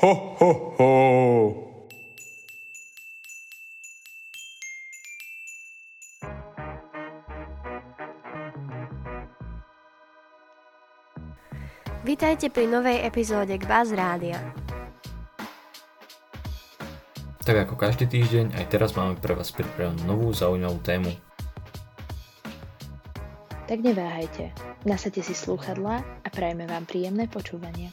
Ho, ho, ho. Vítajte pri novej epizóde Gbaz Rádia. Tak ako každý týždeň, aj teraz máme pre vás pripravenú novú zaujímavú tému. Tak neváhajte, nasadte si slúchadlá a prajme vám príjemné počúvanie.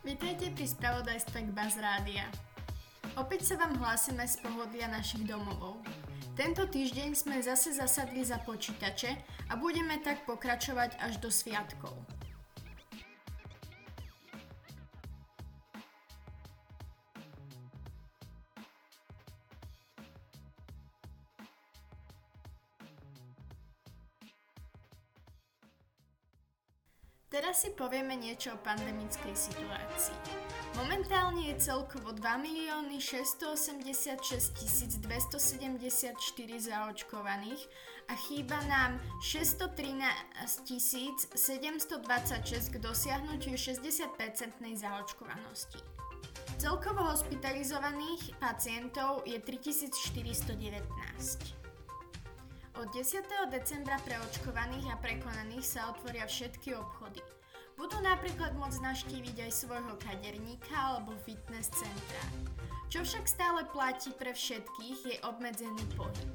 Vítajte pri spravodajstve k Rádia. Opäť sa vám hlásime z pohodlia našich domovov. Tento týždeň sme zase zasadli za počítače a budeme tak pokračovať až do sviatkov. Teraz si povieme niečo o pandemickej situácii. Momentálne je celkovo 2 milióny 686 274 zaočkovaných a chýba nám 613 726 k dosiahnutiu 60-percentnej zaočkovanosti. Celkovo hospitalizovaných pacientov je 3419. Od 10. decembra pre očkovaných a prekonaných sa otvoria všetky obchody. Budú napríklad môcť naštíviť aj svojho kaderníka alebo fitness centra. Čo však stále platí pre všetkých je obmedzený pohyb.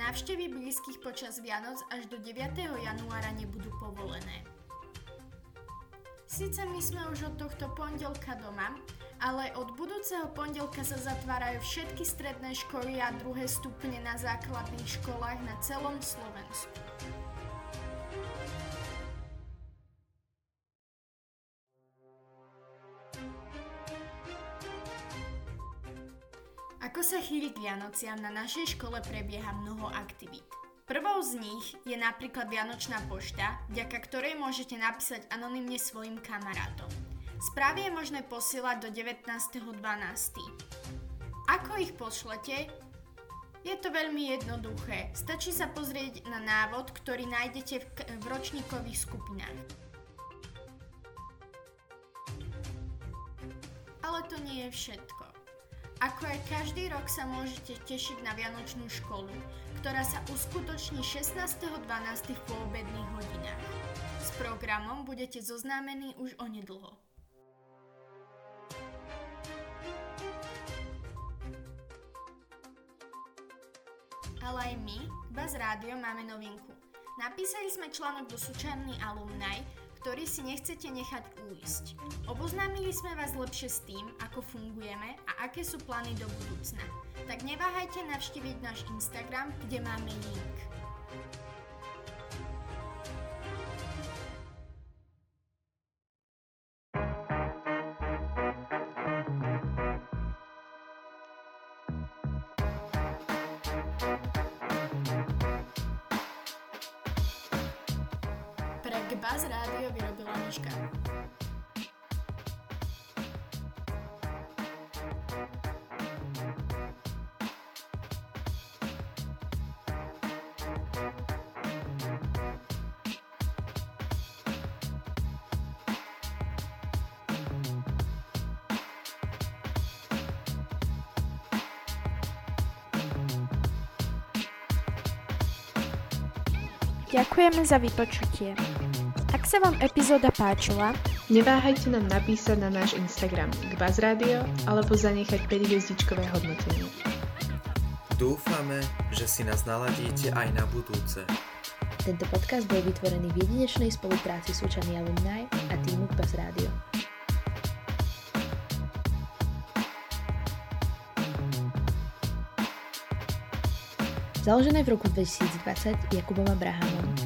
Návštevy blízkych počas Vianoc až do 9. januára nebudú povolené. Sice my sme už od tohto pondelka doma, ale od budúceho pondelka sa zatvárajú všetky stredné školy a druhé stupne na základných školách na celom Slovensku. Ako sa chýli k Vianociam, na našej škole prebieha mnoho aktivít. Prvou z nich je napríklad Vianočná pošta, vďaka ktorej môžete napísať anonymne svojim kamarátom. Správy je možné posielať do 19.12. Ako ich pošlete? Je to veľmi jednoduché. Stačí sa pozrieť na návod, ktorý nájdete v, k- v ročníkových skupinách. Ale to nie je všetko. Ako aj každý rok sa môžete tešiť na Vianočnú školu, ktorá sa uskutoční 16.12. v poobedných hodinách. S programom budete zoznámení už onedlho. Ale aj my, Baz Rádio, máme novinku. Napísali sme článok do súčasný alumnaj, ktorý si nechcete nechať újsť. Oboznámili sme vás lepšie s tým, ako fungujeme a aké sú plány do budúcna. Tak neváhajte navštíviť náš Instagram, kde máme link. Gbaz Rádio vyrobila Miška. Ďakujeme za vypočutie. Ak sa vám epizóda páčila, Neváhajte nám napísať na náš Instagram Gbaz Radio alebo zanechať 5 hviezdičkové hodnotenie. Dúfame, že si nás naladíte aj na budúce. Tento podcast bol vytvorený v jedinečnej spolupráci s Učami Alumni a týmu Gbaz Radio. Založené v roku 2020 Jakubom Abrahamom